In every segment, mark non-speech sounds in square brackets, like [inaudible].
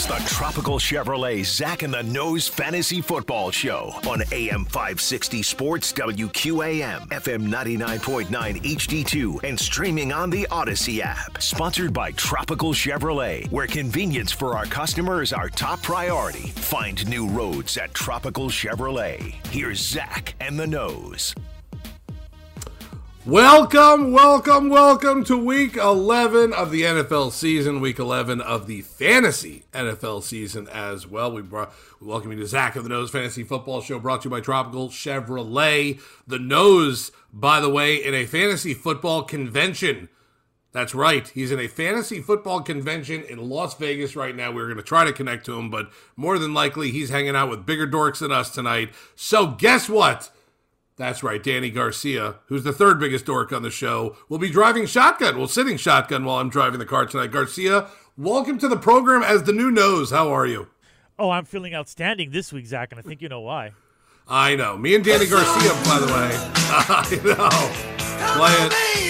It's the Tropical Chevrolet Zach and the Nose Fantasy Football Show on AM 560 Sports WQAM, FM 99.9 HD2, and streaming on the Audacy app. Sponsored by Tropical Chevrolet, where convenience for our customers our top priority. Find new roads at Tropical Chevrolet. Here's Zach and the Nose. Welcome, welcome, welcome to week 11 of the NFL season, week 11 of the fantasy NFL season as well. We, brought, we welcome you to Zach of the Nose Fantasy Football Show brought to you by Tropical Chevrolet. The Nose, by the way, in a fantasy football convention. That's right. He's in a fantasy football convention in Las Vegas right now. We're going to try to connect to him, but more than likely, he's hanging out with bigger dorks than us tonight. So, guess what? That's right, Danny Garcia, who's the third biggest dork on the show, will be driving shotgun, well, sitting shotgun while I'm driving the car tonight. Garcia, welcome to the program as the new nose. How are you? Oh, I'm feeling outstanding this week, Zach, and I think you know why. I know. Me and Danny Garcia, by the way. [laughs] I know. Play it.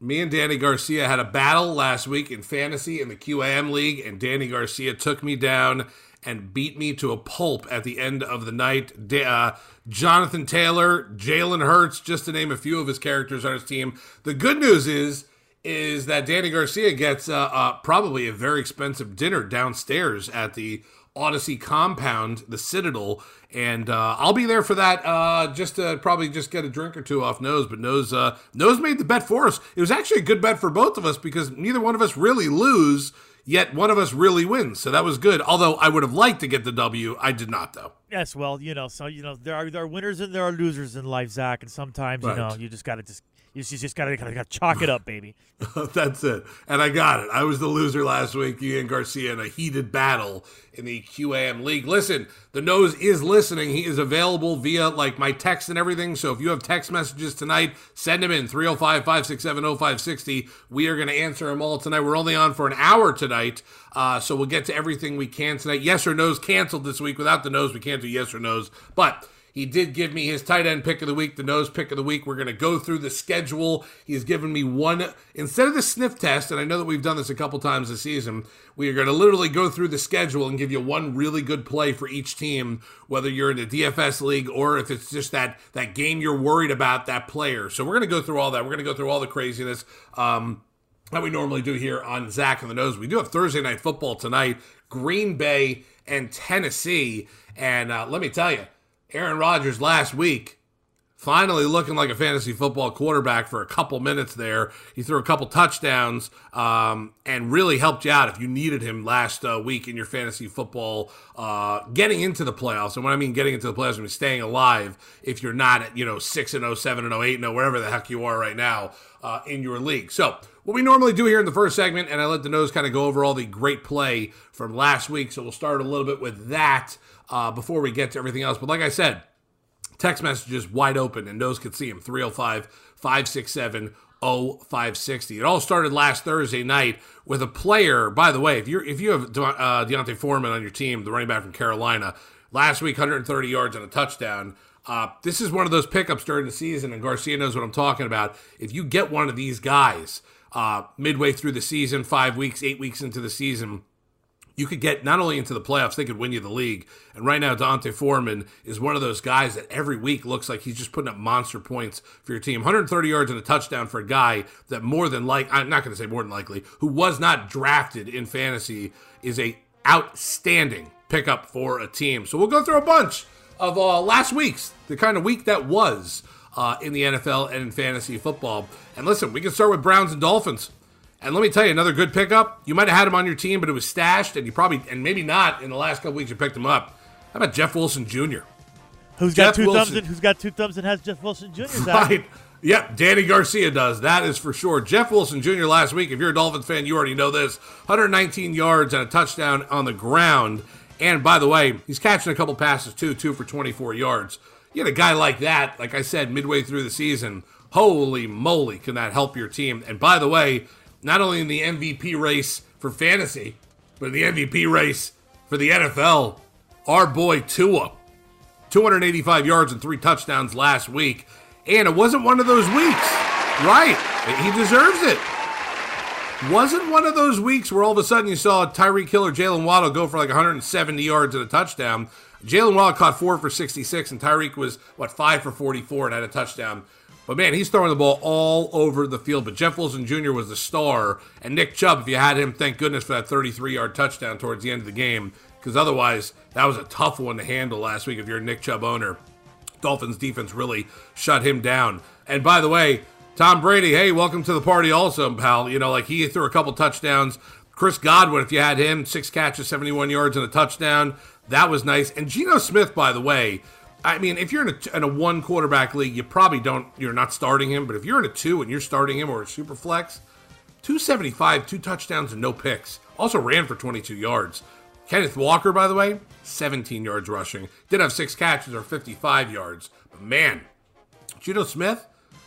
Me and Danny Garcia had a battle last week in fantasy in the QAM league, and Danny Garcia took me down and beat me to a pulp at the end of the night. Uh, Jonathan Taylor, Jalen Hurts, just to name a few of his characters on his team. The good news is is that Danny Garcia gets uh, uh, probably a very expensive dinner downstairs at the Audacy compound, the Citadel, and uh, I'll be there for that. Uh, just to probably just get a drink or two off Nose, but Nose uh, Nose made the bet for us. It was actually a good bet for both of us because neither one of us really lose yet one of us really wins. So that was good. Although I would have liked to get the W, I did not though. Yes, well, you know, so you know there are there are winners and there are losers in life, Zach, and sometimes right. you know you just got to just you just got to gotta, gotta chalk it up, baby. [laughs] That's it. And I got it. I was the loser last week, you and Garcia, in a heated battle in the QAM League. Listen, the nose is listening. He is available via like my text and everything. So if you have text messages tonight, send them in 305 567 0560. We are going to answer them all tonight. We're only on for an hour tonight. Uh, so we'll get to everything we can tonight. Yes or no's canceled this week. Without the nose, we can't do yes or no's. But he did give me his tight end pick of the week, the nose pick of the week. We're going to go through the schedule. He's given me one, instead of the sniff test, and I know that we've done this a couple times this season, we are going to literally go through the schedule and give you one really good play for each team, whether you're in the DFS league or if it's just that, that game you're worried about that player. So we're going to go through all that. We're going to go through all the craziness. Um, that we normally do here on Zach and the Nose. We do have Thursday night football tonight, Green Bay and Tennessee. And uh, let me tell you, Aaron Rodgers last week finally looking like a fantasy football quarterback for a couple minutes there. He threw a couple touchdowns um, and really helped you out if you needed him last uh, week in your fantasy football uh, getting into the playoffs. And when I mean getting into the playoffs, I mean staying alive if you're not at, you know, 6 and 0, 7 and 0, 8 and 0, wherever the heck you are right now uh, in your league. So, what we normally do here in the first segment, and I let the nose kind of go over all the great play from last week. So, we'll start a little bit with that uh, before we get to everything else. But like I said, text messages wide open and those could see them 305 567 0560. It all started last Thursday night with a player. By the way, if you if you have De- uh, D'Onta Foreman on your team, the running back from Carolina, last week 130 yards and a touchdown. Uh, this is one of those pickups during the season, and Garcia knows what I'm talking about. If you get one of these guys uh, midway through the season, five weeks, eight weeks into the season, you could get not only into the playoffs, they could win you the league. And right now, D'Onta Foreman is one of those guys that every week looks like he's just putting up monster points for your team. 130 yards and a touchdown for a guy that more than like I'm not going to say more than likely who was not drafted in fantasy is a outstanding pickup for a team. So we'll go through a bunch of uh, last week's the kind of week that was uh, in the NFL and in fantasy football. And listen, we can start with Browns and Dolphins. And let me tell you, another good pickup. You might have had him on your team, but it was stashed, and you probably, and maybe not in the last couple weeks you picked him up. How about Jeff Wilson Jr.? Who's Jeff got two Wilson. thumbs and who's got two thumbs and has Jeff Wilson Jr. [laughs] Right. Yep, Danny Garcia does. That is for sure. Jeff Wilson Jr. last week, if you're a Dolphins fan, you already know this 119 yards and a touchdown on the ground. And by the way, he's catching a couple passes too, two for 24 yards. You get a guy like that, like I said, midway through the season. Holy moly, can that help your team? And by the way, not only in the MVP race for fantasy, but in the MVP race for the NFL, our boy Tua 285 yards and three touchdowns last week. And it wasn't one of those weeks. Right. He deserves it. Wasn't one of those weeks where all of a sudden you saw Tyreek Hill or Jaylen Waddle go for like 170 yards and a touchdown. Jaylen Waddle caught four for 66, and Tyreek was, what, five for 44 and had a touchdown. But man, he's throwing the ball all over the field. But Jeff Wilson Jr. was the star. And Nick Chubb, if you had him, thank goodness for that 33 yard touchdown towards the end of the game. Because otherwise, that was a tough one to handle last week if you're a Nick Chubb owner. Dolphins defense really shut him down. And by the way, Tom Brady, hey, welcome to the party also, pal. You know, like he threw a couple touchdowns. Chris Godwin, if you had him, six catches, 71 yards, and a touchdown. That was nice. And Geno Smith, by the way, I mean, if you're in a, in a one quarterback league, you probably don't, you're not starting him. But if you're in a two and you're starting him or a super flex, 275, two touchdowns, and no picks. Also ran for 22 yards. Kenneth Walker, by the way, 17 yards rushing. Did have six catches or 55 yards. But man, Geno Smith,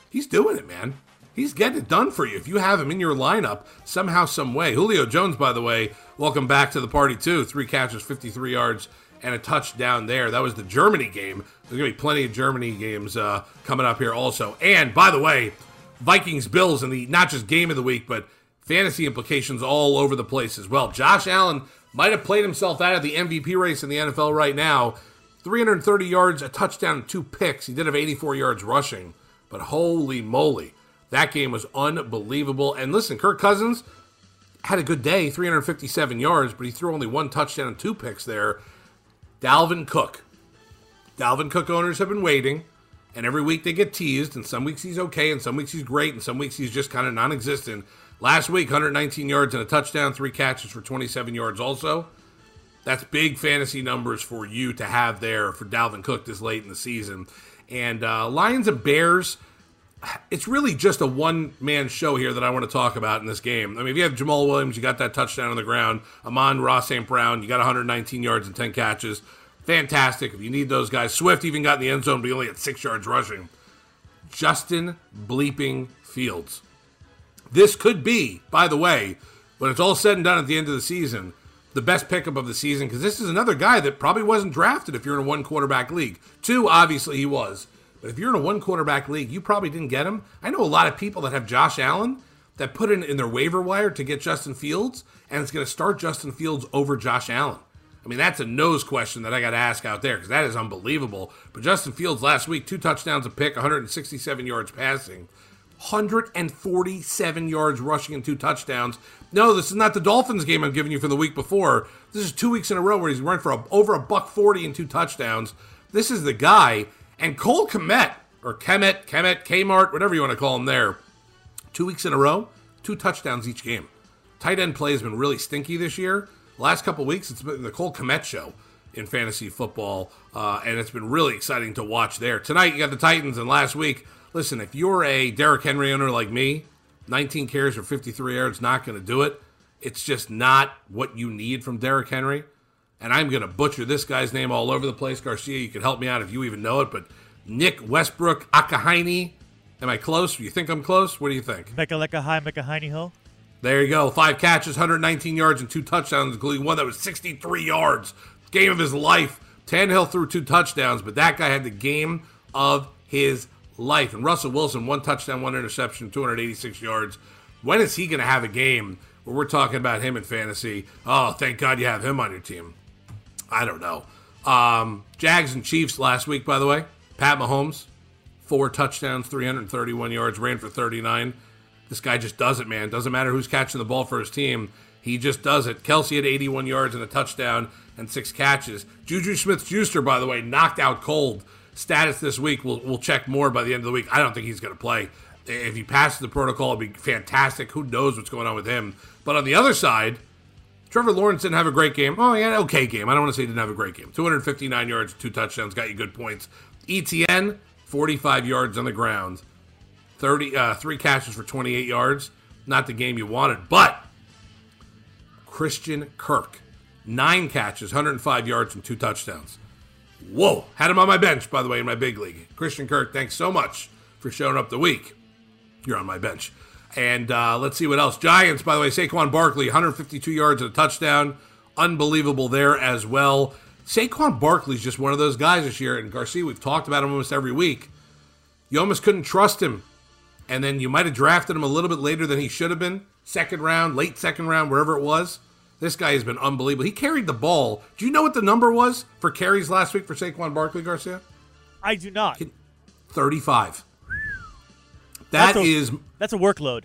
he's doing it, man. He's getting it done for you. If you have him in your lineup somehow, some way. Julio Jones, by the way, welcome back to the party too. Three catches, 53 yards, and a touchdown there. That was the Germany game. There's gonna be plenty of Germany games uh, coming up here also. And by the way, Vikings Bills in the not just game of the week, but fantasy implications all over the place as well. Josh Allen might have played himself out of the MVP race in the NFL right now. 330 yards, a touchdown, two picks. He did have 84 yards rushing, but holy moly, that game was unbelievable. And listen, Kirk Cousins had a good day, 357 yards, but he threw only one touchdown and two picks there. Dalvin Cook. Dalvin Cook owners have been waiting, and every week they get teased, and some weeks he's okay, and some weeks he's great, and some weeks he's just kind of non existent. Last week, 119 yards and a touchdown, three catches for 27 yards also. That's big fantasy numbers for you to have there for Dalvin Cook this late in the season. And uh, Lions and Bears, it's really just a one man show here that I want to talk about in this game. I mean, if you have Jamaal Williams, you got that touchdown on the ground. Amon-Ra St. Brown, you got 119 yards and 10 catches. Fantastic. If you need those guys, Swift even got in the end zone, but he only had six yards rushing. Justin bleeping Fields. This could be, by the way, when it's all said and done at the end of the season, the best pickup of the season because this is another guy that probably wasn't drafted if you're in a one quarterback league. Two, obviously, he was. But if you're in a one quarterback league, you probably didn't get him. I know a lot of people that have Josh Allen that put in in their waiver wire to get Justin Fields, and it's going to start Justin Fields over Josh Allen. I mean, that's a nose question that I got to ask out there because that is unbelievable. But Justin Fields last week, two touchdowns, a pick, 167 yards passing. 147 yards rushing and two touchdowns. No, this is not the Dolphins game I'm giving you from the week before. This is two weeks in a row where he's run for a, over a buck 40 and two touchdowns. This is the guy. And Cole Komet, or Kemet, Kemet, Kmart, whatever you want to call him there, two weeks in a row, two touchdowns each game. Tight end play has been really stinky this year. last couple weeks, it's been the Cole Komet show in fantasy football, uh, and it's been really exciting to watch there. Tonight, you got the Titans, and last week, listen, if you're a Derrick Henry owner like me, 19 carries for 53 yards, not going to do it. It's just not what you need from Derrick Henry. And I'm going to butcher this guy's name all over the place. Garcia, you can help me out if you even know it, but Nick Westbrook Akahaini. Am I close? You think I'm close? What do you think? Mecca Lecca High, Mecca Heiny Hill. There you go. Five catches, 119 yards, and two touchdowns, including one that was 63 yards. Game of his life. Tannehill threw two touchdowns, but that guy had the game of his life. And Russell Wilson, one touchdown, one interception, 286 yards. When is he going to have a game where we're talking about him in fantasy? Oh, thank God you have him on your team. I don't know. Um, Jags and Chiefs last week, by the way. Pat Mahomes, four touchdowns, 331 yards, ran for 39. This guy just does it, man. Doesn't matter who's catching the ball for his team. He just does it. Kelce had 81 yards and a touchdown and six catches. Juju Smith Schuster, by the way, knocked out cold. Status this week, we'll, we'll check more by the end of the week. I don't think he's going to play. If he passes the protocol, it'd be fantastic. Who knows what's going on with him? But on the other side, Trevor Lawrence didn't have a great game. Oh, yeah, okay game. I don't want to say he didn't have a great game. 259 yards, two touchdowns, got you good points. ETN, 45 yards on the ground, 30, uh, three catches for 28 yards. Not the game you wanted, but Christian Kirk, nine catches, 105 yards, and two touchdowns. Whoa. Had him on my bench, by the way, in my big league. Christian Kirk, thanks so much for showing up the week. You're on my bench. And uh, let's see what else. Giants, by the way, Saquon Barkley, 152 yards and a touchdown. Unbelievable there as well. Saquon Barkley's just one of those guys this year. And Garcia, we've talked about him almost every week. You almost couldn't trust him. And then you might have drafted him a little bit later than he should have been. Second round, late second round, wherever it was. This guy has been unbelievable. He carried the ball. Do you know what the number was for carries last week for Saquon Barkley, Garcia? I do not. 35. That that's a, is that's a workload.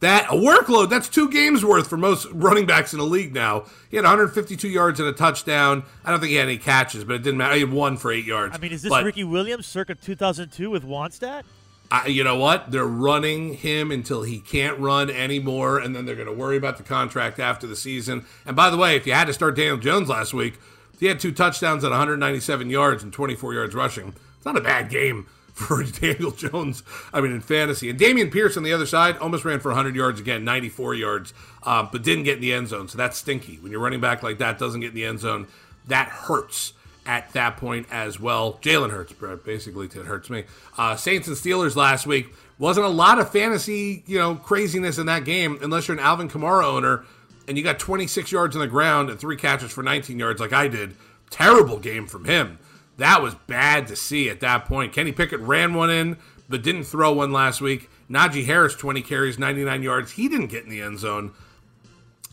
That a workload. That's two games worth for most running backs in the league now. He had 152 yards and a touchdown. I don't think he had any catches, but it didn't matter. He had one for eight yards. I mean, is this but, Ricky Williams circa 2002 with Wannstedt? I, you know what? They're running him until he can't run anymore, and then they're going to worry about the contract after the season. And by the way, if you had to start Daniel Jones last week, he had two touchdowns at 197 yards and 24 yards rushing. It's not a bad game for [laughs] Daniel Jones. I mean, in fantasy. And Dameon Pierce on the other side almost ran for 100 yards again, 94 yards, um, but didn't get in the end zone. So that's stinky. When you're running back like that, doesn't get in the end zone, that hurts at that point as well. Jalen Hurts, basically, it hurts me. Uh, Saints and Steelers last week wasn't a lot of fantasy, you know, craziness in that game unless you're an Alvin Kamara owner and you got 26 yards on the ground and three catches for 19 yards like I did. Terrible game from him. That was bad to see at that point. Kenny Pickett ran one in, but didn't throw one last week. Najee Harris, 20 carries, 99 yards. He didn't get in the end zone.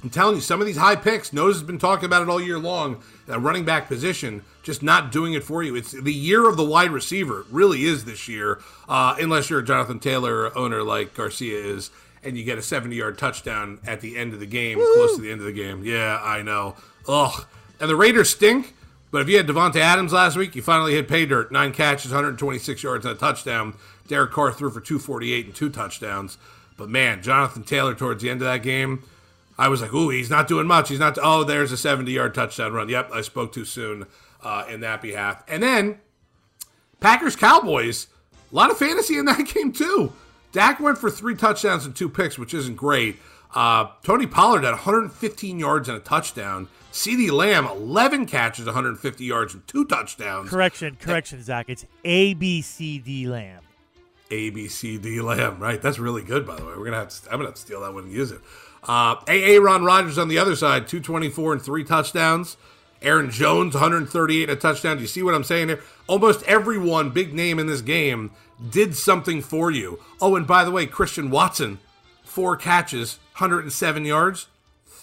I'm telling you, some of these high picks, Nose has been talking about it all year long. That running back position, just not doing it for you. It's the year of the wide receiver. It really is this year, uh, unless you're a Jonathan Taylor owner like Garcia is, and you get a 70 yard touchdown at the end of the game, Woo! close to the end of the game. Yeah, I know. Ugh. And the Raiders stink, but if you had Davante Adams last week, you finally hit pay dirt. Nine catches, 126 yards, and a touchdown. Derek Carr threw for 248 and two touchdowns. But man, Jonathan Taylor towards the end of that game I was like, ooh, he's not doing much. He's not. Oh, there's a 70 yard touchdown run. Yep, I spoke too soon uh, in that behalf. And then Packers Cowboys, a lot of fantasy in that [laughs] game too. Dak went for three touchdowns and two picks, which isn't great. Uh, Tony Pollard had 115 yards and a touchdown. CeeDee Lamb, 11 catches, 150 yards, and two touchdowns. Correction, correction, Zach. It's A B C D Lamb. A B C D Lamb, right? That's really good, by the way. We're gonna have to. I'm gonna have to steal that one and use it. Uh, Aaron Rodgers on the other side, 224 and three touchdowns. Aaron Jones, 138 and a touchdown. Do you see what I'm saying here? Almost everyone, big name in this game, did something for you. Oh, and by the way, Christian Watson, four catches, 107 yards,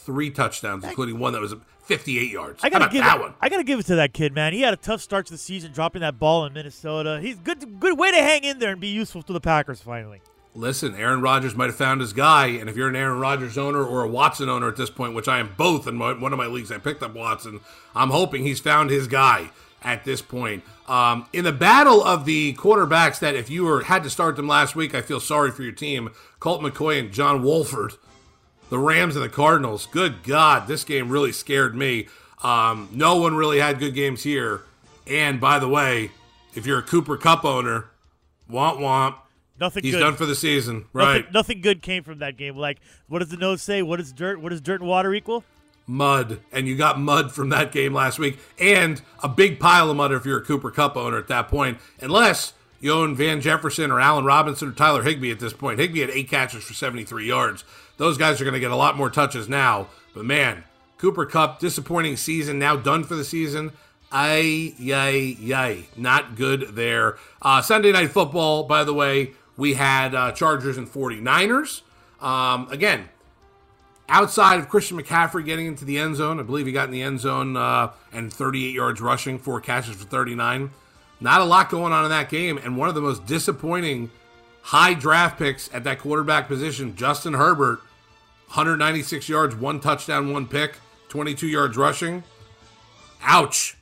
three touchdowns, including one that was 58 yards. I gotta give that it, one. I gotta give it to that kid, man. He had a tough start to the season, dropping that ball in Minnesota. He's good, good way to hang in there and be useful to the Packers finally listen, Aaron Rodgers might have found his guy, and if you're an Aaron Rodgers owner or a Watson owner at this point, which I am both in my, one of my leagues, I picked up Watson. I'm hoping he's found his guy at this point. Um, in the battle of the quarterbacks, that if you were had to start them last week, I feel sorry for your team. Colt McCoy and John Wolford, the Rams and the Cardinals. Good God, this game really scared me. Um, no one really had good games here. And by the way, if you're a Cooper Kupp owner, womp womp. Nothing. He's good. done for the season, right? Nothing, nothing, good came from that game. Like, what does the nose say? What does dirt? What does dirt and water equal? Mud, and you got mud from that game last week, and a big pile of mud if you're a Cooper Kupp owner at that point, unless you own Van Jefferson or Allen Robinson or Tyler Higbee at this point. Higbee had eight catches for 73 yards. Those guys are going to get a lot more touches now. But man, Cooper Kupp, disappointing season, now done for the season. Ay, yay, yay. Not good there. Uh, Sunday Night Football, by the way, we had uh, Chargers and 49ers. Um, again, outside of Christian McCaffrey getting into the end zone, I believe he got in the end zone uh, and 38 yards rushing, four catches for 39. Not a lot going on in that game. And one of the most disappointing high draft picks at that quarterback position, Justin Herbert, 196 yards, one touchdown, one pick, 22 yards rushing. Ouch.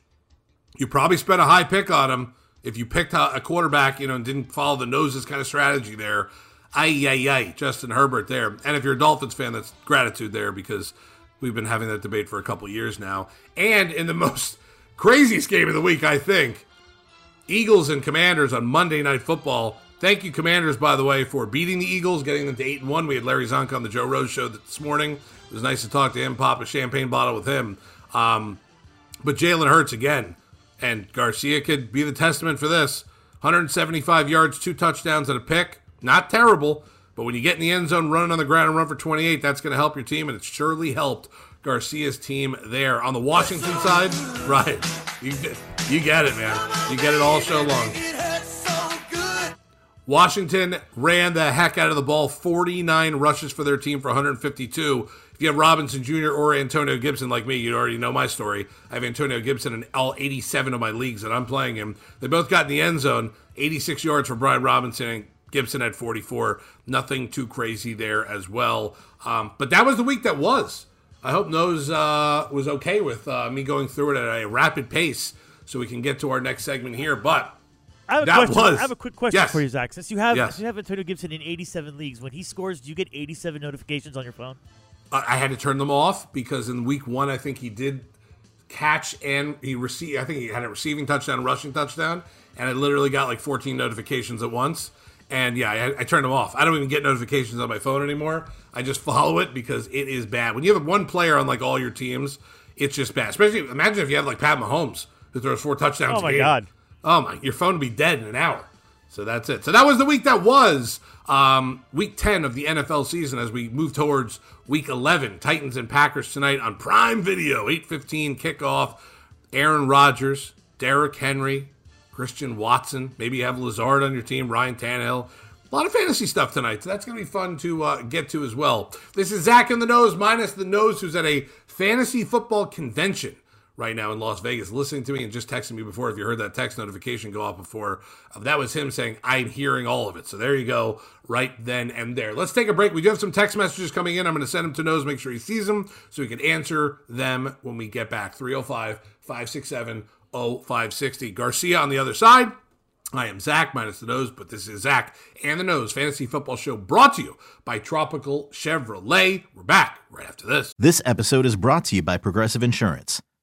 You probably spent a high pick on him if you picked a quarterback, you know, and didn't follow the noses kind of strategy there, Ay, ay, ay, Justin Herbert there. And if you're a Dolphins fan, that's gratitude there because we've been having that debate for a couple years now. And in the [laughs] most craziest game of the week, I think, Eagles and Commanders on Monday Night Football. Thank you, Commanders, by the way, for beating the Eagles, getting them to 8 and 1. We had Larry Zonk on the Joe Rose show this morning. It was nice to talk to him, pop a champagne bottle with him. Um, but Jalen Hurts again, and Garcia could be the testament for this 175 yards, two touchdowns, and a pick. Not terrible, but when you get in the end zone, running on the ground and run for 28, that's going to help your team, and it surely helped Garcia's team there. On the Washington side, right. You, you get it, man. You get it all show long. Washington ran the heck out of the ball, 49 rushes for their team for 152. If you have Robinson Jr. or Antonio Gibson like me, you already know my story. I have Antonio Gibson in all 87 of my leagues that I'm playing him. They both got in the end zone, 86 yards for Brian Robinson and Gibson at 44. Nothing too crazy there as well. Um, but that was the week that was. I hope Nose uh, was okay with uh, me going through it at a rapid pace so we can get to our next segment here. But I have a that question. was I have a quick question Yes. for you, Zach. Since you have Yes. since you have Antonio Gibson in 87 leagues, when he scores, do you get 87 notifications on your phone? I I had to turn them off because in week one, I think he did catch and he received. I think he had a receiving touchdown, a rushing touchdown, and I literally got like 14 notifications at once. And yeah, I, I turned them off. I don't even get notifications on my phone anymore. I just follow it because it is bad. When you have one player on like all your teams, it's just bad. Especially imagine if you have like Pat Mahomes who throws four touchdowns. Oh my. God. Oh my! Your phone would be dead in an hour. So that's it. So that was the week that was um, week 10 of the NFL season as we move towards week 11. Titans and Packers tonight on Prime Video, 8:15 kickoff. Aaron Rodgers, Derrick Henry, Christian Watson. Maybe you have Lazard on your team, Ryan Tannehill. A lot of fantasy stuff tonight, so that's going to be fun to uh, get to as well. This is Zach in the Nose, minus the Nose, who's at a fantasy football convention right now in Las Vegas, listening to me and just texting me before. If you heard that text notification go off before, uh, that was him saying, I'm hearing all of it. So there you go, right then and there. Let's take a break. We do have some text messages coming in. I'm going to send them to Nose, make sure he sees them so he can answer them when we get back. 305 567 0560. Garcia on the other side. I am Zach minus the nose, but this is Zach and the Nose Fantasy Football Show brought to you by Tropical Chevrolet. We're back right after this. This episode is brought to you by Progressive Insurance.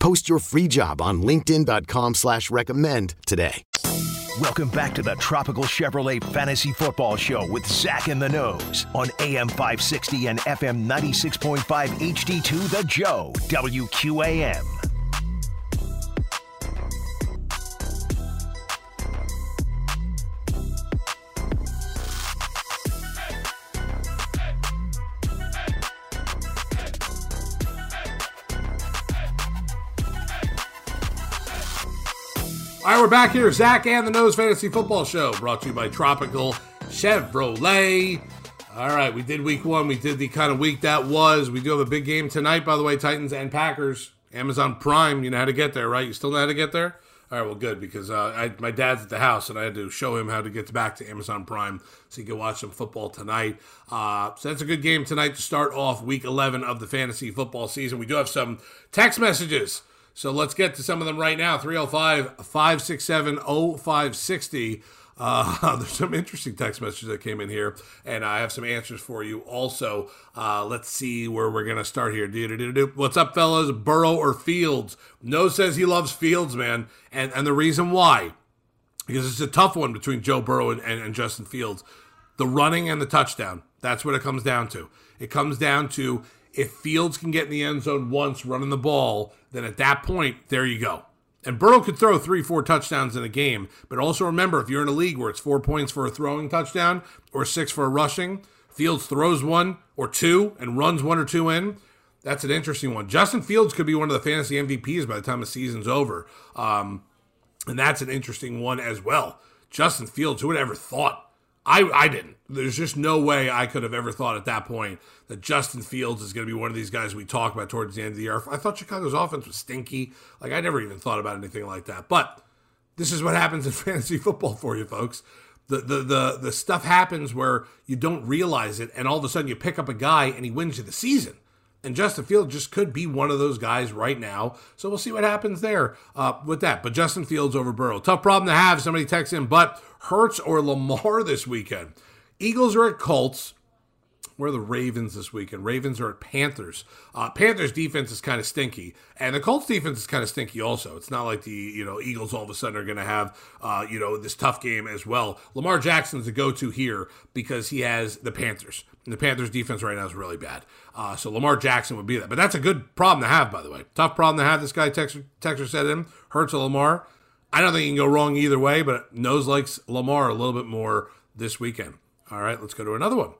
Post your free job on linkedin.com slash recommend today. Welcome back to the Tropical Chevrolet Fantasy Football Show with Zach and the Nose on AM 560 and FM 96.5 HD2 The Joe, WQAM. All right, we're back here. Zach and the Nose Fantasy Football Show, brought to you by Tropical Chevrolet. All right, we did week one. We did the kind of week that was. We do have a big game tonight, by the way, Titans and Packers. Amazon Prime, you know how to get there, right? You still know how to get there? All right, well, good because uh, I, my dad's at the house and I had to show him how to get back to Amazon Prime so he can watch some football tonight. Uh, so that's a good game tonight to start off week 11 of the fantasy football season. We do have some text messages. So let's get to some of them right now 305 567 0560. Uh, [laughs] there's some interesting text messages that came in here, and I have some answers for you also. Uh, let's see where we're going to start here. What's up, fellas? Burrow or Fields? No says he loves Fields, man. And, and the reason why, because it's a tough one between Joe Burrow and, and, and Justin Fields. The running and the touchdown. That's what it comes down to. It comes down to if Fields can get in the end zone once running the ball, then at that point, there you go. And Burrow could throw three, four touchdowns in a game. But also remember, if you're in a league where it's four points for a throwing touchdown or six for a rushing, Fields throws one or two and runs one or two in. That's an interesting one. Justin Fields could be one of the fantasy MVPs by the time the season's over. Um, and that's an interesting one as well. Justin Fields, who would ever thought I, I didn't. There's just no way I could have ever thought at that point that Justin Fields is going to be one of these guys we talk about towards the end of the year. I thought Chicago's offense was stinky. Like, I never even thought about anything like that. But this is what happens in [laughs] fantasy football for you, folks. The, the, the, the stuff happens where you don't realize it, and all of a sudden you pick up a guy and he wins you the season. And Justin Fields just could be one of those guys right now. So we'll see what happens there uh, with that. But Justin Fields over Burrow. Tough problem to have. Somebody texts in, but Hurts or Lamar this weekend. Eagles are at Colts. Where are the Ravens this weekend? Ravens are at Panthers. Uh, Panthers defense is kind of stinky, and the Colts defense is kind of stinky also. It's not like the you know Eagles all of a sudden are going to have uh, you know this tough game as well. Lamar Jackson's the go-to here because he has the Panthers. And the Panthers defense right now is really bad. Uh, so Lamar Jackson would be that. But that's a good problem to have, by the way. Tough problem to have. This guy Texter, Texter said him. Hurts Lamar. I don't think you can go wrong either way, but Nose likes Lamar a little bit more this weekend. All right, let's go to another one.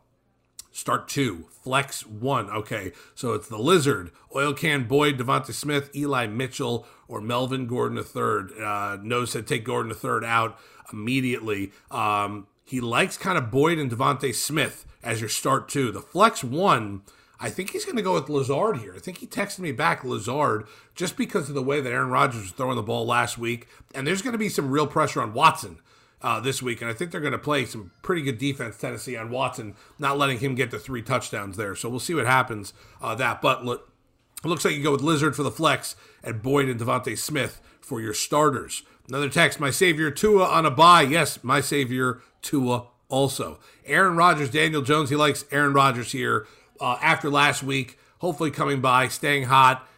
Start two, flex one. Okay, so it's the Lizard, Oil Can Boyd, DeVonta Smith, Eli Mitchell, or Melvin Gordon III. Uh, Nose said take Gordon III out immediately. Um, he likes kind of Boyd and DeVonta Smith as your start two. The flex one I think he's going to go with Lazard here. I think he texted me back Lazard just because of the way that Aaron Rodgers was throwing the ball last week. And there's going to be some real pressure on Watson uh, this week. And I think they're going to play some pretty good defense, Tennessee, on Watson, not letting him get the three touchdowns there. So we'll see what happens uh, that. But look, looks like you go with Lizard for the flex and Boyd and DeVonta Smith for your starters. Another text, my savior Tua on a bye. Yes, my savior Tua also. Aaron Rodgers, Daniel Jones, he likes Aaron Rodgers here uh, after last week. Hopefully, coming by, staying hot,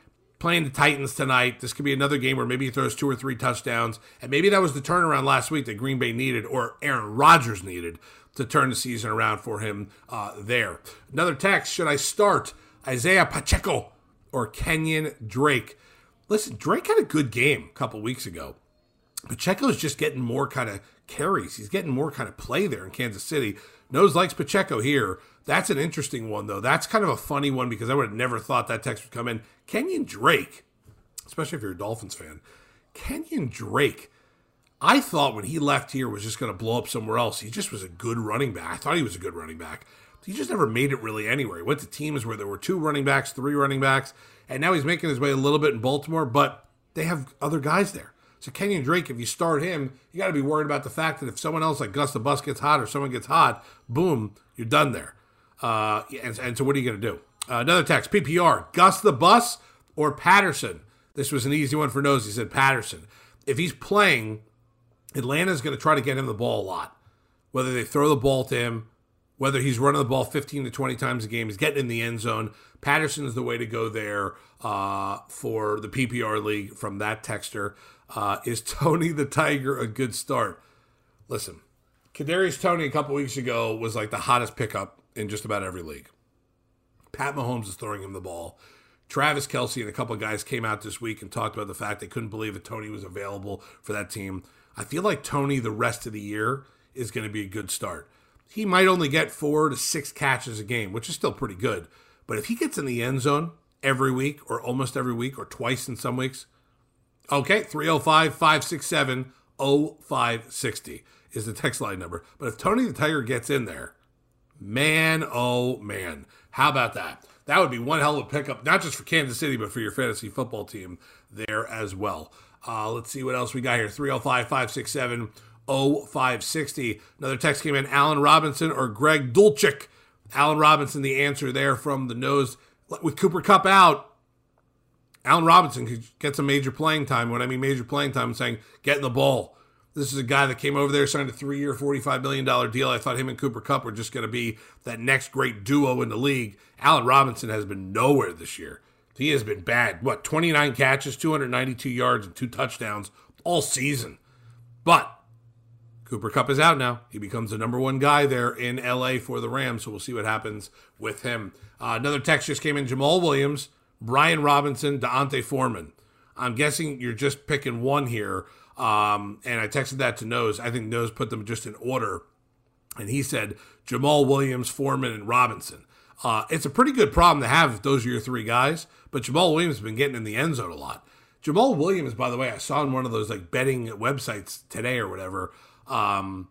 playing the Titans tonight. This could be another game where maybe he throws two or three touchdowns. And maybe that was the turnaround last week that Green Bay needed or Aaron Rodgers needed to turn the season around for him uh, there. Another text Should I start Isaiah Pacheco or Kenyan Drake? Listen, Drake had a good game a couple weeks ago. Pacheco is just getting more kind of carries. He's getting more kind of play there in Kansas City. Nose likes Pacheco here. That's an interesting one, though. That's kind of a funny one because I would have never thought that text would come in. Kenyan Drake, especially if you're a Dolphins fan, Kenyan Drake, I thought when he left here was just going to blow up somewhere else. He just was a good running back. I thought he was a good running back. He just never made it really anywhere. He went to teams where there were two running backs, three running backs, and now he's making his way a little bit in Baltimore, but they have other guys there. So Kenyan Drake, if you start him, you got to be worried about the fact that if someone else like Gus the Bus gets hot or someone gets hot, boom, you're done there. Uh, and, and, so what are you going to do? Uh, another text, PPR, Gus the Bus or Patterson? This was an easy one for Nose. He said Patterson. If he's playing, Atlanta's going to try to get him the ball a lot. Whether they throw the ball to him, whether he's running the ball 15 to 20 times a game, he's getting in the end zone. Patterson is the way to go there uh, for the PPR league from that texter. Uh, is Tony the Tiger a good start? Listen, Kadarius Toney a couple weeks ago was like the hottest pickup in just about every league. Pat Mahomes is throwing him the ball. Travis Kelce and a couple of guys came out this week and talked about the fact they couldn't believe that Toney was available for that team. I feel like Toney the rest of the year is going to be a good start. He might only get four to six catches a game, which is still pretty good. But if he gets in the end zone every week or almost every week or twice in some weeks, Okay, 305 567 0560 is the text line number. But if Tony the Tiger gets in there, man, oh man, how about that? That would be one hell of a pickup, not just for Kansas City, but for your fantasy football team there as well. Uh, let's see what else we got here 305 567 0560. Another text came in Allen Robinson or Greg Dulcich. Allen Robinson, the answer there from the nose. With Cooper Kupp out, Allen Robinson could get some major playing time. When I mean major playing time, I'm saying getting the ball. This is a guy that came over there, signed a three year, $45 million deal. I thought him and Cooper Kupp were just going to be that next great duo in the league. Allen Robinson has been nowhere this year. He has been bad. What, 29 catches, 292 yards, and two touchdowns all season. But Cooper Kupp is out now. He becomes the number one guy there in LA for the Rams, so we'll see what happens with him. Uh, another text just came in Jamaal Williams, Brian Robinson, D'Onta Foreman. I'm guessing you're just picking one here. Um, and I texted that to Nose. I think Nose put them just in order. And he said Jamaal Williams, Foreman, and Robinson. Uh, it's a pretty good problem to have if those are your three guys. But Jamaal Williams has been getting in the end zone a lot. Jamaal Williams, by the way, I saw on one of those like betting websites today or whatever, um,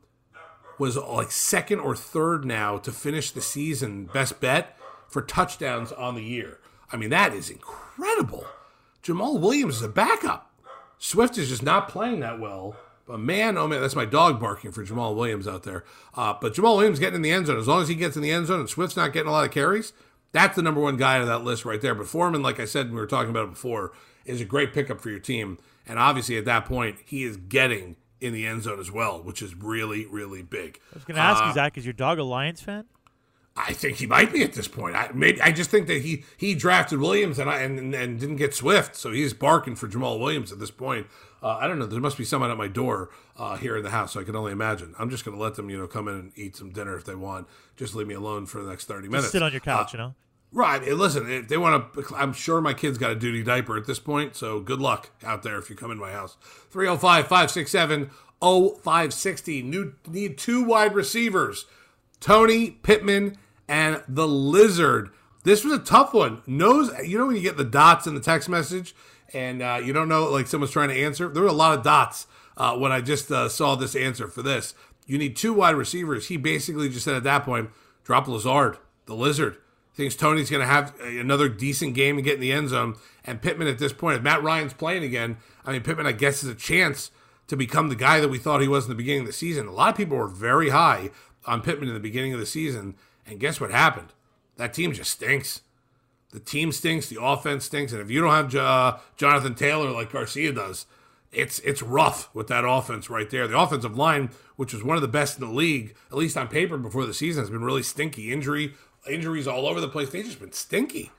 was like second or third now to finish the season best bet for touchdowns on the year. I mean, that is incredible. Jamaal Williams is a backup. Swift is just not playing that well. But man, oh man, that's my dog barking for Jamaal Williams out there. Uh, but Jamaal Williams getting in the end zone. As long as he gets in the end zone and Swift's not getting a lot of carries, that's the number one guy of that list right there. But Foreman, like I said, we were talking about it before, is a great pickup for your team. And obviously, at that point, he is getting in the end zone as well, which is really, really big. I was going to ask uh, you, Zach, is your dog a Lions fan? I think he might be at this point. I maybe I just think that he he drafted Williams and I and, and didn't get Swift, so he's barking for Jamaal Williams at this point. Uh, I don't know. There must be someone at my door uh, here in the house, so I can only imagine. I'm just going to let them, you know, come in and eat some dinner if they want. Just leave me alone for the next thirty minutes. Just sit on your couch, uh, you know. Right. Listen, if they want to, I'm sure my kid's got a duty diaper at this point. So good luck out there if you come in my house. 305 567 0560. Need two wide receivers Toney Pittman and the Lizard. This was a tough one. Knows, you know, when you get the dots in the text message and uh, you don't know, like someone's trying to answer? There were a lot of dots uh, when I just uh, saw this answer for this. You need two wide receivers. He basically just said at that point, drop Lazard, the Lizard thinks Toney's going to have another decent game and get in the end zone. And Pittman at this point, if Matt Ryan's playing again, I mean, Pittman, I guess, is a chance to become the guy that we thought he was in the beginning of the season. A lot of people were very high on Pittman in the beginning of the season. And guess what happened? That team just stinks. The team stinks. The offense stinks. And if you don't have uh, Jonathan Taylor like Garcia does, it's it's rough with that offense right there. The offensive line, which was one of the best in the league, at least on paper before the season, has been really stinky. Injury injuries all over the place. They've just been stinky.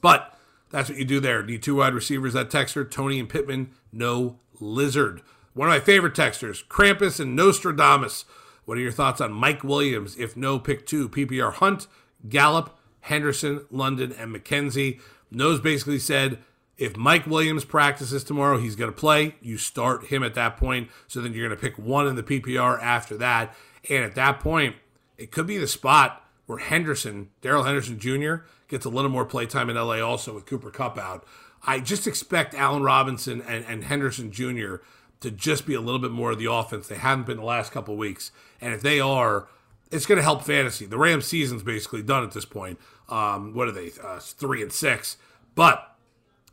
But that's what you do there. Need two wide receivers. That texter, Toney and Pittman, no lizard. One of my favorite texters, Krampus and Nostradamus. What are your thoughts on Mike Williams? If no, pick two. PPR Hunt, Gallup, Henderson, London, and McKenzie. Nose basically said if Mike Williams practices tomorrow, he's going to play. You start him at that point. So then you're going to pick one in the PPR after that. And at that point, it could be the spot where Henderson, Darrell Henderson Jr., gets a little more playtime in LA also with Cooper Kupp out. I just expect Allen Robinson and, and Henderson Jr. to just be a little bit more of the offense. They haven't been the last couple weeks. And if they are, it's going to help fantasy. The Rams season's basically done at this point. Um, what are they? Uh, three and six. But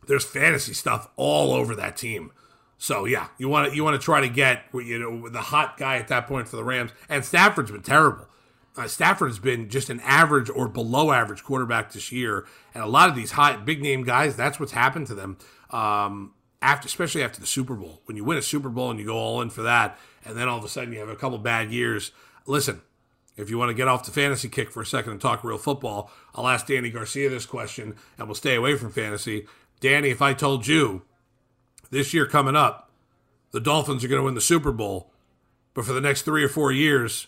there's fantasy stuff all over that team. So yeah, you want to you want to try to get you know the hot guy at that point for the Rams. And Stafford's been terrible uh, Stafford has been just an average or below average quarterback this year, and a lot of these high big name guys, that's what's happened to them. Um, after, especially after the Super Bowl, when you win a Super Bowl and you go all in for that, and then all of a sudden you have a couple bad years. Listen, if you want to get off the fantasy kick for a second and talk real football, I'll ask Danny Garcia this question, and we'll stay away from fantasy. Danny, if I told you this year coming up, the Dolphins are going to win the Super Bowl, but for the next three or four years,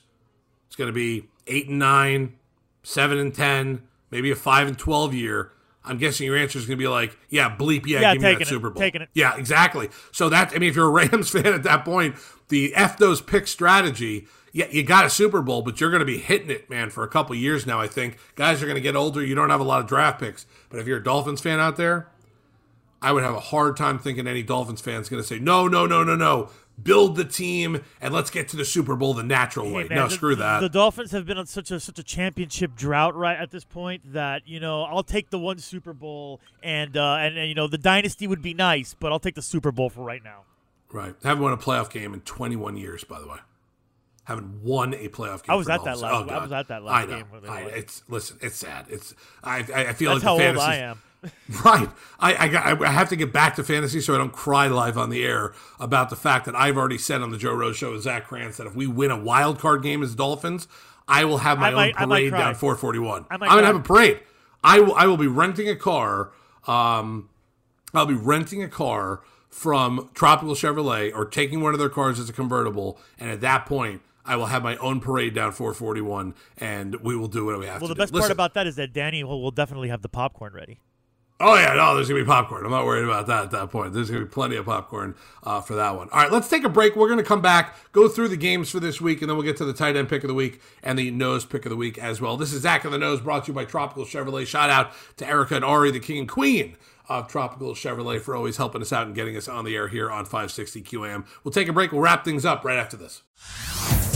it's going to be eight and nine, seven and ten, maybe a five and twelve year, I'm guessing your answer is going to be like, yeah, bleep, yeah, yeah give me that it, Super Bowl. Taking it. Yeah, exactly. So that I mean, if you're a [laughs] Rams fan at that point, the f those pick strategy. Yeah, you got a Super Bowl, but you're going to be hitting it, man, for a couple years now. I think guys are going to get older. You don't have a lot of draft picks, but if you're a Dolphins fan out there, I would have a hard time thinking any Dolphins fans going to say, no, no, no, no, no. Build the team and let's get to the Super Bowl the natural Hey, way. man, no, the, screw that. The Dolphins have been on such a such a championship drought right at this point that you know I'll take the one Super Bowl and uh, and, and you know the dynasty would be nice, but I'll take the Super Bowl for right now. right. Haven't won a playoff game in 21 years, by the way. Haven't won a playoff game. I was for at that last- Oh, I God. was at that last I know. game I- it's listen. It's sad. It's I. I, I feel That's like how the old fantasy. I am. [laughs] Right. I, I, got, I have to get back to fantasy so I don't cry live on the air about the fact that I've already said on the Joe Rose show with Zach Krantz that if we win a wild card game as Dolphins, I will have my might- own parade down 441. I I'm going to have a parade. I will, I will be renting a car. Um, I'll be renting a car from Tropical Chevrolet or taking one of their cars as a convertible. And at that point, I will have my own parade down 441 and we will do what we have Well, to do. Well, the best part about that is that Danny will, will definitely have the popcorn ready. Oh yeah, no, there's gonna be popcorn. I'm not worried about that at that point. There's gonna be plenty of popcorn uh, for that one. All right, let's take a break. We're gonna come back, go through the games for this week, and then we'll get to the tight end pick of the week and the nose pick of the week as well. This is Zach of the Nose, brought to you by Tropical Chevrolet. Shout out to Erica and Ari, the king and queen of Tropical Chevrolet, for always helping us out and getting us on the air here on 560 QAM. We'll take a break. We'll wrap things up right after this.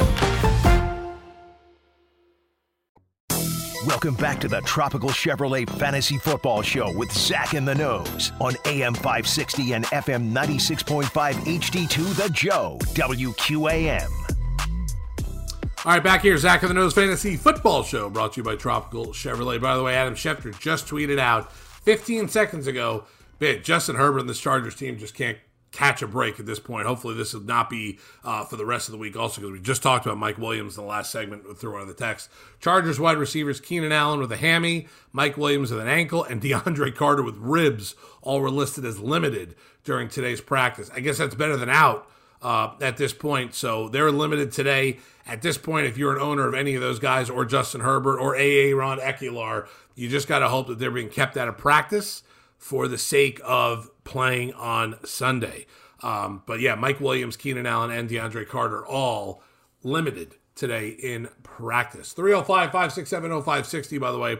Welcome back to the Tropical Chevrolet Fantasy Football Show with Zach and the Nose on AM 560 and FM 96.5 HD2 The Joe, WQAM. All right, back here, Zach of the Nose Fantasy Football Show, brought to you by Tropical Chevrolet. By the way, Adam Schefter just tweeted out 15 seconds ago, "Bit Justin Herbert and this Chargers team just can't catch a break at this point. Hopefully, this will not be uh, for the rest of the week. Also, because we just talked about Mike Williams in the last segment through one of the texts. Chargers wide receivers Keenan Allen with a hammy, Mike Williams with an ankle, and [laughs] DeAndre Carter with ribs. All were listed as limited during today's practice. I guess that's better than out uh, at this point. So they're limited today. At this point, if you're an owner of any of those guys or Justin Herbert or AA Ron Ekeler, you just got to hope that they're being kept out of practice for the sake of playing on Sunday. Um, but yeah, Mike Williams, Keenan Allen, and DeAndre Carter all limited today in practice. 305 567 0560, by the way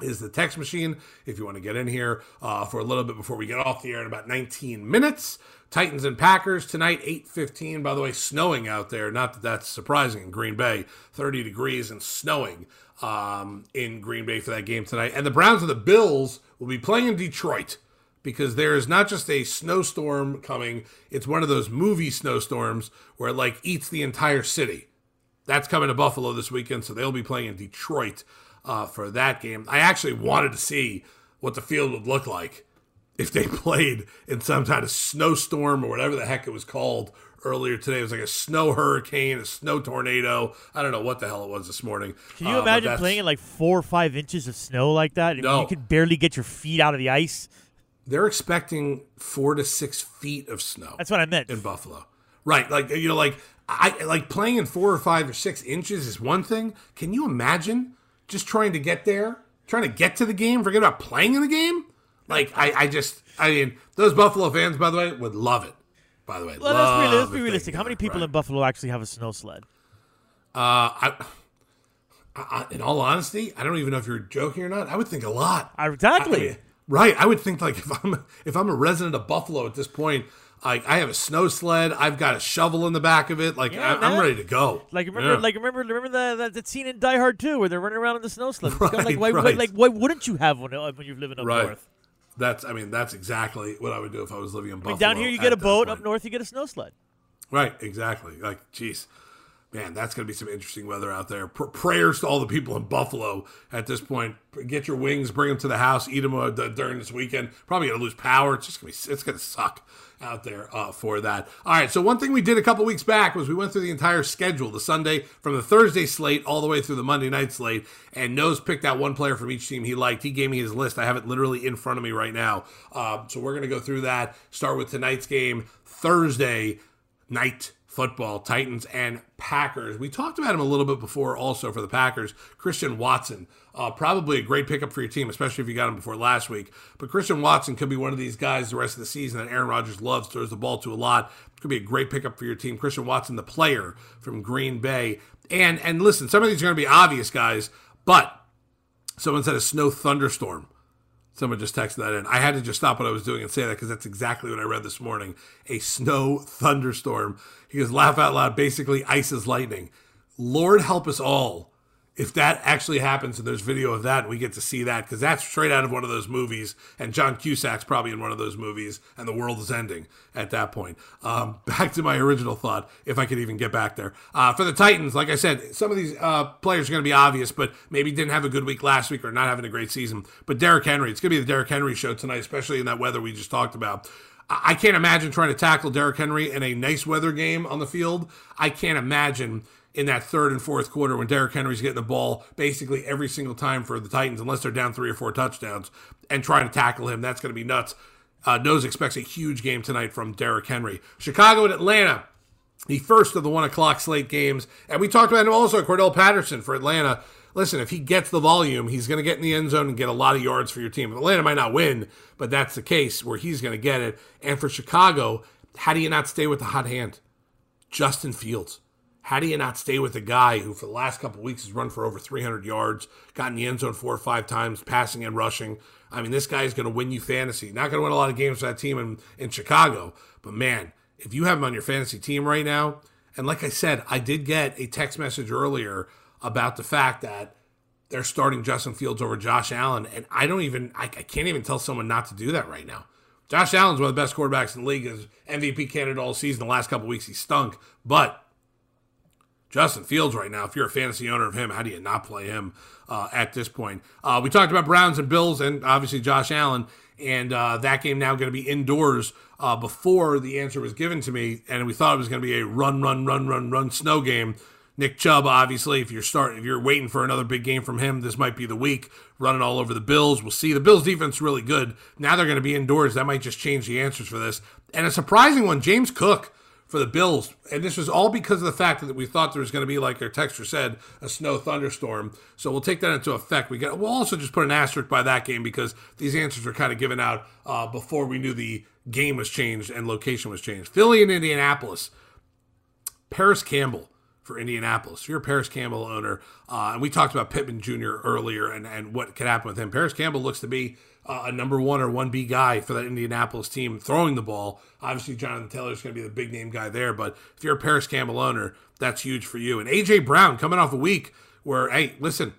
is the text machine. If you want to get in here uh, for a little bit before we get off the air in about 19 minutes. Titans and packers tonight 8.15 by the way snowing out there. Not that that's surprising in green bay. 30 degrees and snowing um, in green bay for that game tonight. And the browns and the bills will be playing in detroit because there is not just a snowstorm coming it's one of those movie snowstorms where it like eats the entire city that's coming to Buffalo this weekend, so they'll be playing in Detroit uh, for that game. I actually wanted to see what the field would look like if they [laughs] played in some kind of snowstorm or whatever the heck it was called earlier today. It was like a snow hurricane, a snow tornado. I don't know what the hell it was this morning. Can you Uh, imagine playing in like four or five inches of snow like that? No. You could barely get your feet out of the ice. They're expecting four to six feet of snow. That's what I meant. in Buffalo. Right, like you know, like I like playing in four or five or six inches is one thing. Can you imagine just trying to get there, trying to get to the game, forget about playing in the game? Like I, I just, I mean, those Buffalo fans, by the way, would love it. By the way, Well, let's be, let's be realistic. How many people right. in Buffalo actually have a snow sled? Uh, I, I, in all honesty, I don't even know if you're joking or not. I would think a lot. Exactly. I mean, right. I would think like if I'm if I'm a resident of Buffalo at this point, like I have a snow sled, I've got a shovel in the back of it. Like Yeah, I, I'm ready to go. Like remember, Yeah. like remember, remember that, that that scene in Die Hard 2 where they're running around in the snow sled. Right, like why, why- right. like why wouldn't you have one uh, when you're living up right. north? That's I mean that's exactly what I would do if I was living in I Buffalo. mean, down here you get a boat, up north you get a snow sled. Right, exactly. Like, geez, man, that's going to be some interesting weather out there. Pr- prayers to all the people in Buffalo at this point. Get your wings, bring them to the house, eat them uh, during this weekend. Probably going to lose power. It's just going to be, it's going to suck out there uh, for that. All right, so one thing we did a couple weeks back was we went through the entire schedule, the Sunday from the Thursday slate all the way through the Monday night slate, and Nose picked out one player from each team he liked. He gave me his list. I have it literally in front of me right now. Uh, so we're going to go through that. Start with tonight's game, Thursday. night football, Titans and Packers. We talked about him a little bit before also for the Packers. Christian Watson, uh, probably a great pickup for your team, especially if you got him before last week. But Christian Watson could be one of these guys the rest of the season that Aaron Rodgers loves, throws the ball to a lot. Could be a great pickup for your team. Christian Watson, the player from Green Bay. And and listen, some of these are going to be obvious guys, but someone said a snow thunderstorm. Someone just texted that in. I had to just stop what I was doing and say that because that's exactly what I read this morning. A snow thunderstorm. He goes, laugh out loud, basically ice is lightning. Lord help us all if that actually happens and there's video of that we get to see that because that's straight out of one of those movies and john cusack's probably in one of those movies and the world is ending at that point. Um, [laughs] back to my original thought if i could even get back there. Uh, for the titans like i said some of these uh, players are going to be obvious but maybe didn't have a good week last week or not having a great season. But Derrick henry it's going to be the Derrick henry show tonight especially in that weather we just talked about. I can't imagine trying to tackle Derrick Henry in a nice weather game on the field. I can't imagine in that third and fourth quarter when Derrick Henry's getting the ball basically every single time for the Titans, unless they're down three or four touchdowns, and trying to tackle him. That's going to be nuts. Uh, Nose expects a huge game tonight from Derrick Henry. Chicago and Atlanta, the first of the one o'clock slate games. And we talked about him also, Cordarrelle Patterson for Atlanta. Listen, if he gets the volume, he's going to get in the end zone and get a lot of yards for your team. Atlanta might not win, but that's the case where he's going to get it. And for Chicago, how do you not stay with the hot hand? Justin Fields. How do you not stay with a guy who, for the last couple weeks, has run for over 300 yards, got in the end zone four or five times, passing and rushing? I mean, this guy is going to win you fantasy. Not going to win a lot of games for that team in, in Chicago, but man, if you have him on your fantasy team right now, and like I said, I did get a text message earlier about the fact that they're starting Justin Fields over Josh Allen, and I don't even, I, I can't even tell someone not to do that right now. Josh Allen's one of the best quarterbacks in the league, as MVP candidate all season. The last couple weeks he stunk, but Justin Fields right now, if you're a fantasy owner of him, how do you not play him uh, at this point? Uh, we talked about Browns and Bills and obviously Josh Allen, and uh, that game now going to be indoors uh, before the answer was given to me, and we thought it was going to be a run, run, run, run, run snow game. Nick Chubb, obviously, if you're starting, if you're waiting for another big game from him, this might be the week. Running all over the Bills, we'll see. The Bills' defense really good. Now they're going to be indoors. That might just change the answers for this. And a surprising one, James Cook for the Bills. And this was all because of the fact that we thought there was going to be, like our texter said, a snow thunderstorm. So we'll take that into effect. We get, we'll also just put an asterisk by that game because these answers were kind of given out uh, before we knew the game was changed and location was changed. Philly and Indianapolis. Parris Campbell for Indianapolis. You're a Parris Campbell owner, uh, and we talked about Pittman Jr. earlier and, and what could happen with him. Parris Campbell looks to be uh, a number one or one B guy for that Indianapolis team throwing the ball. Obviously, Jonathan Taylor is going to be the big name guy there, but if you're a Parris Campbell owner, that's huge for you. And AJ Brown coming off a week where, hey, listen,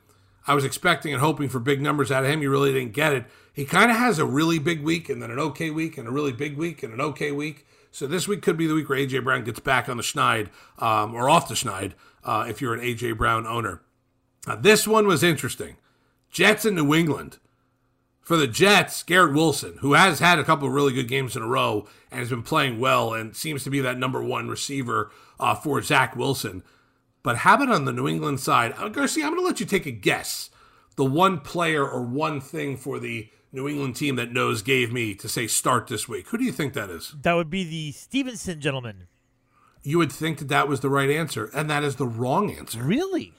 I was expecting and hoping for big numbers out of him. You really didn't get it. He kind of has a really big week and then an okay week and a really big week and an okay week. So this week could be the week where AJ Brown gets back on the schneid um, or off the schneid uh, if you're an AJ Brown owner. Now, this one was interesting. Jets in New England. For the Jets, Garrett Wilson, who has had a couple of really good games in a row and has been playing well and seems to be that number one receiver uh, for Zach Wilson. But how about on the New England side? Uh, Garcia, I'm going to let you take a guess. The one player or one thing for the New England team that Nose gave me to say start this week. Who do you think that is? That would be the Stevenson gentleman. You would think that that was the right answer, and that is the wrong answer. Really?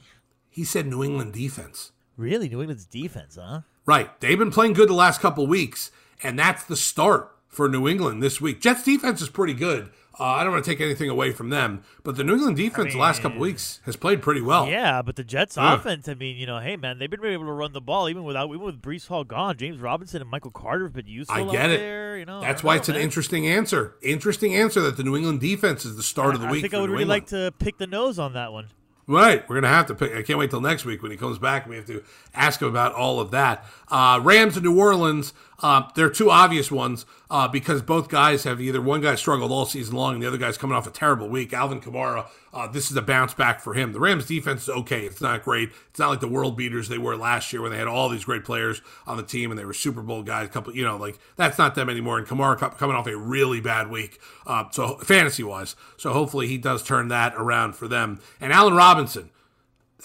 He said New England defense. Really? New England's defense, huh? Right. They've been playing good the last couple weeks, and that's the start for New England this week. Jets defense is pretty good. Uh, I don't want to take anything away from them, but the New England defense I mean, the last couple weeks has played pretty well. Yeah, but the Jets yeah. offense, I mean, you know, hey man, they've been able to run the ball even without even with Breece Hall gone. James Robinson and Michael Carter have been useful. I get it. There, you know, That's why know, it's man. an interesting answer. Interesting answer that the New England defense is the start I, of the week. I think I would New really England. like to pick the nose on that one. Right, we're gonna have to pick. I can't wait till next week when he comes back. We have to ask him about all of that. Uh, Rams and New Orleans. Uh, they're two obvious ones uh, because both guys have either one guy struggled all season long and the other guy's coming off a terrible week. Alvin Kamara. Uh, this is a bounce back for him. The Rams defense is okay. It's not great. It's not like the world beaters they were last year when they had all these great players on the team and they were Super Bowl guys. Couple, you know, like that's not them anymore. And Kamara coming off a really bad week, uh, so fantasy wise. So hopefully he does turn that around for them. And Allen Robinson.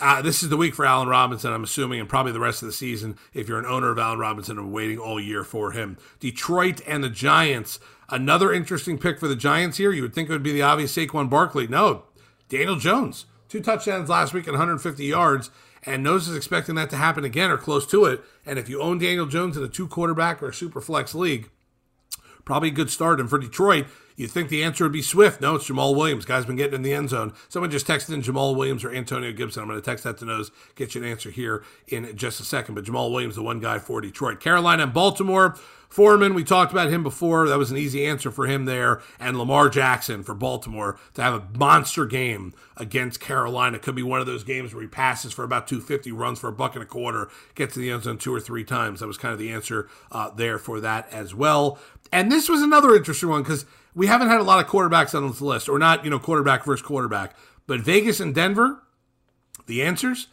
Uh, this is the week for Allen Robinson, I'm assuming, and probably the rest of the season if you're an owner of Allen Robinson and waiting all year for him. Detroit and the Giants. Another interesting pick for the Giants here. You would think it would be the obvious Saquon Barkley. No, Daniel Jones. Two touchdowns last week and 150 yards. And Nose is expecting that to happen again or close to it. And if you own Daniel Jones in a two quarterback or a super flex league, probably a good start. And for Detroit, you'd think the answer would be Swift. No, it's Jamaal Williams. Guy's been getting in the end zone. Someone just texted in Jamaal Williams or Antonio Gibson. I'm going to text that to Nose, get you an answer here in just a second. But Jamaal Williams, the one guy for Detroit. Carolina and Baltimore. Foreman, we talked about him before. That was an easy answer for him there. And Lamar Jackson for Baltimore to have a monster game against Carolina. Could be one of those games where he passes for about 250, runs for a buck and a quarter, gets to the end zone two or three times. That was kind of the answer uh, there for that as well. And this was another interesting one because we haven't had a lot of quarterbacks on this list, or not, you know, quarterback versus quarterback. But Vegas and Denver, the answers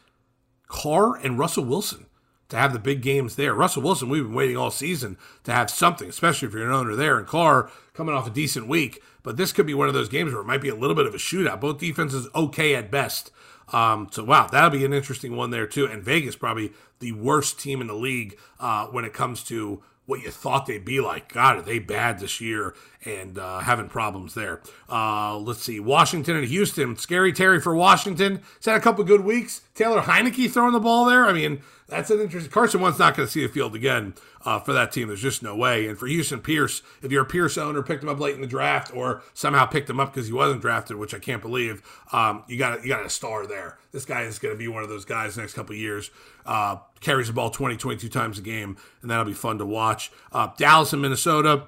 Carr and Russell Wilson to have the big games there. Russell Wilson, we've been waiting all season to have something, especially if you're an owner there. And Carr coming off a decent week, but this could be one of those games where it might be a little bit of a shootout. Both defenses okay at best. Um, so wow, that'll be an interesting one there too. And Vegas probably the worst team in the league uh, when it comes to what you thought they'd be like. God, are they bad this year and uh, having problems there? Uh, let's see. Washington and Houston. Scary Terry for Washington. He's had a couple good weeks. Taylor Heinicke throwing the ball there. I mean, that's an interesting. Carson Wentz not going to see the field again uh, for that team. There's just no way. And for Houston Pierce, if you're a Pierce owner, picked him up late in the draft, or somehow picked him up because he wasn't drafted, which I can't believe, um, you got you got a star there. This guy is going to be one of those guys next couple years. Uh, carries the ball 20, 22 times a game, and that'll be fun to watch. Uh, Dallas and Minnesota.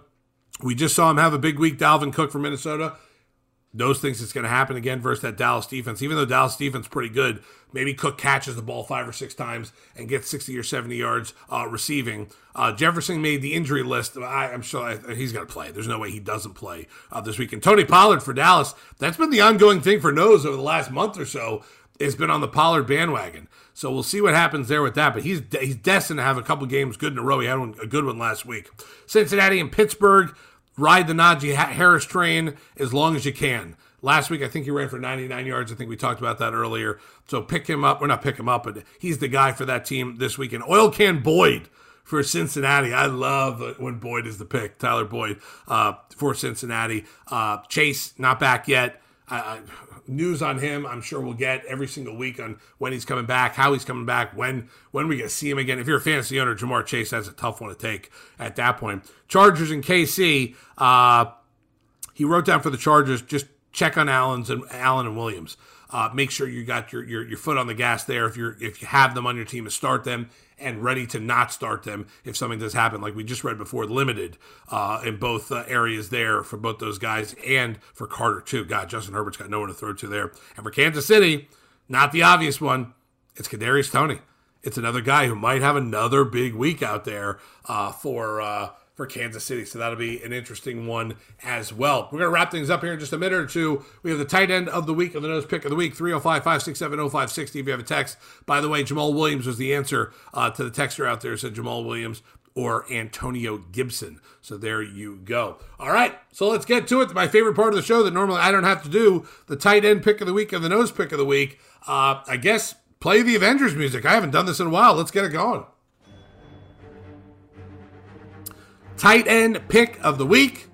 We just saw him have a big week. Dalvin Cook for Minnesota. Those things it's going to happen again versus that Dallas defense. Even though Dallas defense pretty good, maybe Cook catches the ball five or six times and gets 60 or 70 yards uh, receiving. Uh, Jefferson made the injury list. I, am sure I, he's going to play. There's no way he doesn't play uh, this weekend. Tony Pollard for Dallas. That's been the ongoing thing for Nose over the last month or so. It's been on the Pollard bandwagon. So we'll see what happens there with that. But he's he's destined to have a couple games good in a row. He had one, a good one last week. Cincinnati and Pittsburgh ride the Najee Harris train as long as you can. Last week, I think he ran for 99 yards. I think we talked about that earlier. So pick him up. We're not pick him up, but he's the guy for that team this weekend. Oil Can Boyd for Cincinnati. I love when Boyd is the pick. Tyler Boyd uh, for Cincinnati. Uh, Chase not back yet. Uh, news on him, I'm sure we'll get every single week on when he's coming back, how he's coming back, when when we get to see him again. If you're a fantasy owner, Ja'Marr Chase has a tough one to take at that point. Chargers and KC. Uh, he wrote down for the Chargers just check on Allen's and Allen and Williams. Uh, make sure you got your, your your foot on the gas there. If you're if you have them on your team to start them and ready to not start them if something does happen, like we just read before, limited uh, in both uh, areas there for both those guys and for Carter too. God, Justin Herbert's got no one to throw to there. And for Kansas City, not the obvious one. It's Kadarius Toney. It's another guy who might have another big week out there uh, for uh, for Kansas City. So that'll be an interesting one as well. We're going to wrap things up here in just a minute or two. We have the tight end of the week of the nose pick of the week 305 567 0560. If you have a text, by the way, Jamaal Williams was the answer uh, to the texter out there. Said Jamaal Williams or Antonio Gibson. So there you go. All right, so let's get to it. My favorite part of the show that normally I don't have to do the tight end pick of the week and the nose pick of the week. Uh, I guess play the Avengers music. I haven't done this in a while. Let's get it going. Tight end pick of the week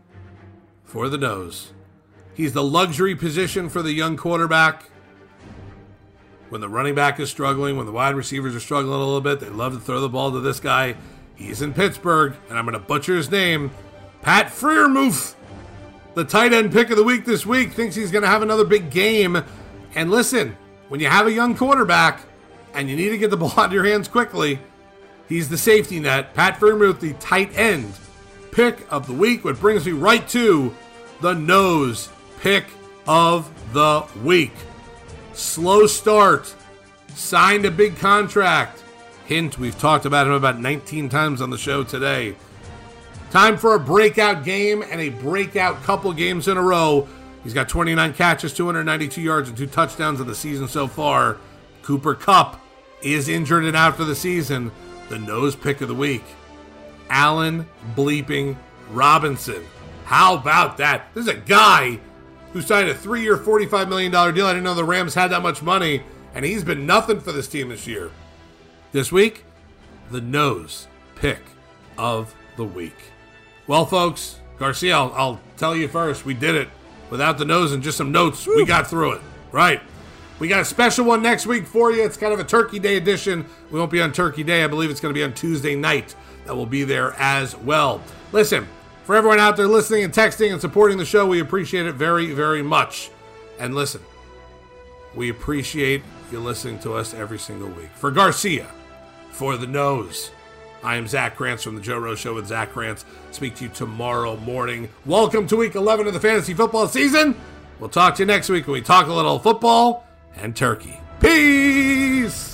for the nose. He's the luxury position for the young quarterback. When the running back is struggling, when the wide receivers are struggling a little bit, they love to throw the ball to this guy. He's in Pittsburgh, and I'm going to butcher his name. Pat Freiermuth, the tight end pick of the week this week, thinks he's going to have another big game. And listen, when you have a young quarterback and you need to get the ball [laughs] out of your hands quickly, he's the safety net. Pat Freiermuth, the tight end pick of the week, which brings me right to the nose pick of the week. Slow start, signed a big contract. Hint, we've talked about him about 19 times on the show today. Time for a breakout game and a breakout couple games in a row. He's got 29 catches, 292 yards, and two touchdowns in the season so far. Cooper Kupp is injured and out for the season. The nose pick of the week. Allen bleeping Robinson. How about that? This is a guy who signed a three year, $45 million deal. I didn't know the Rams had that much money, and he's been nothing for this team this year. This week, the nose pick of the week. Well, folks, Garcia, I'll, I'll tell you first, we did it without the nose and just some notes. We got through it. Right. We got a special one next week for you. It's kind of a Turkey Day edition. We won't be on Turkey Day. I believe it's going to be on Tuesday night. That will be there as well. Listen, for everyone out there listening and texting and supporting the show, we appreciate it very, very much. And listen, we appreciate you listening to us every single week. For Garcia, for the nose, I am Zach Krantz from the Joe Rose Show with Zach Krantz. Speak to you tomorrow morning. Welcome to week 11 of the fantasy football season. We'll talk to you next week when we talk a little football and turkey. Peace!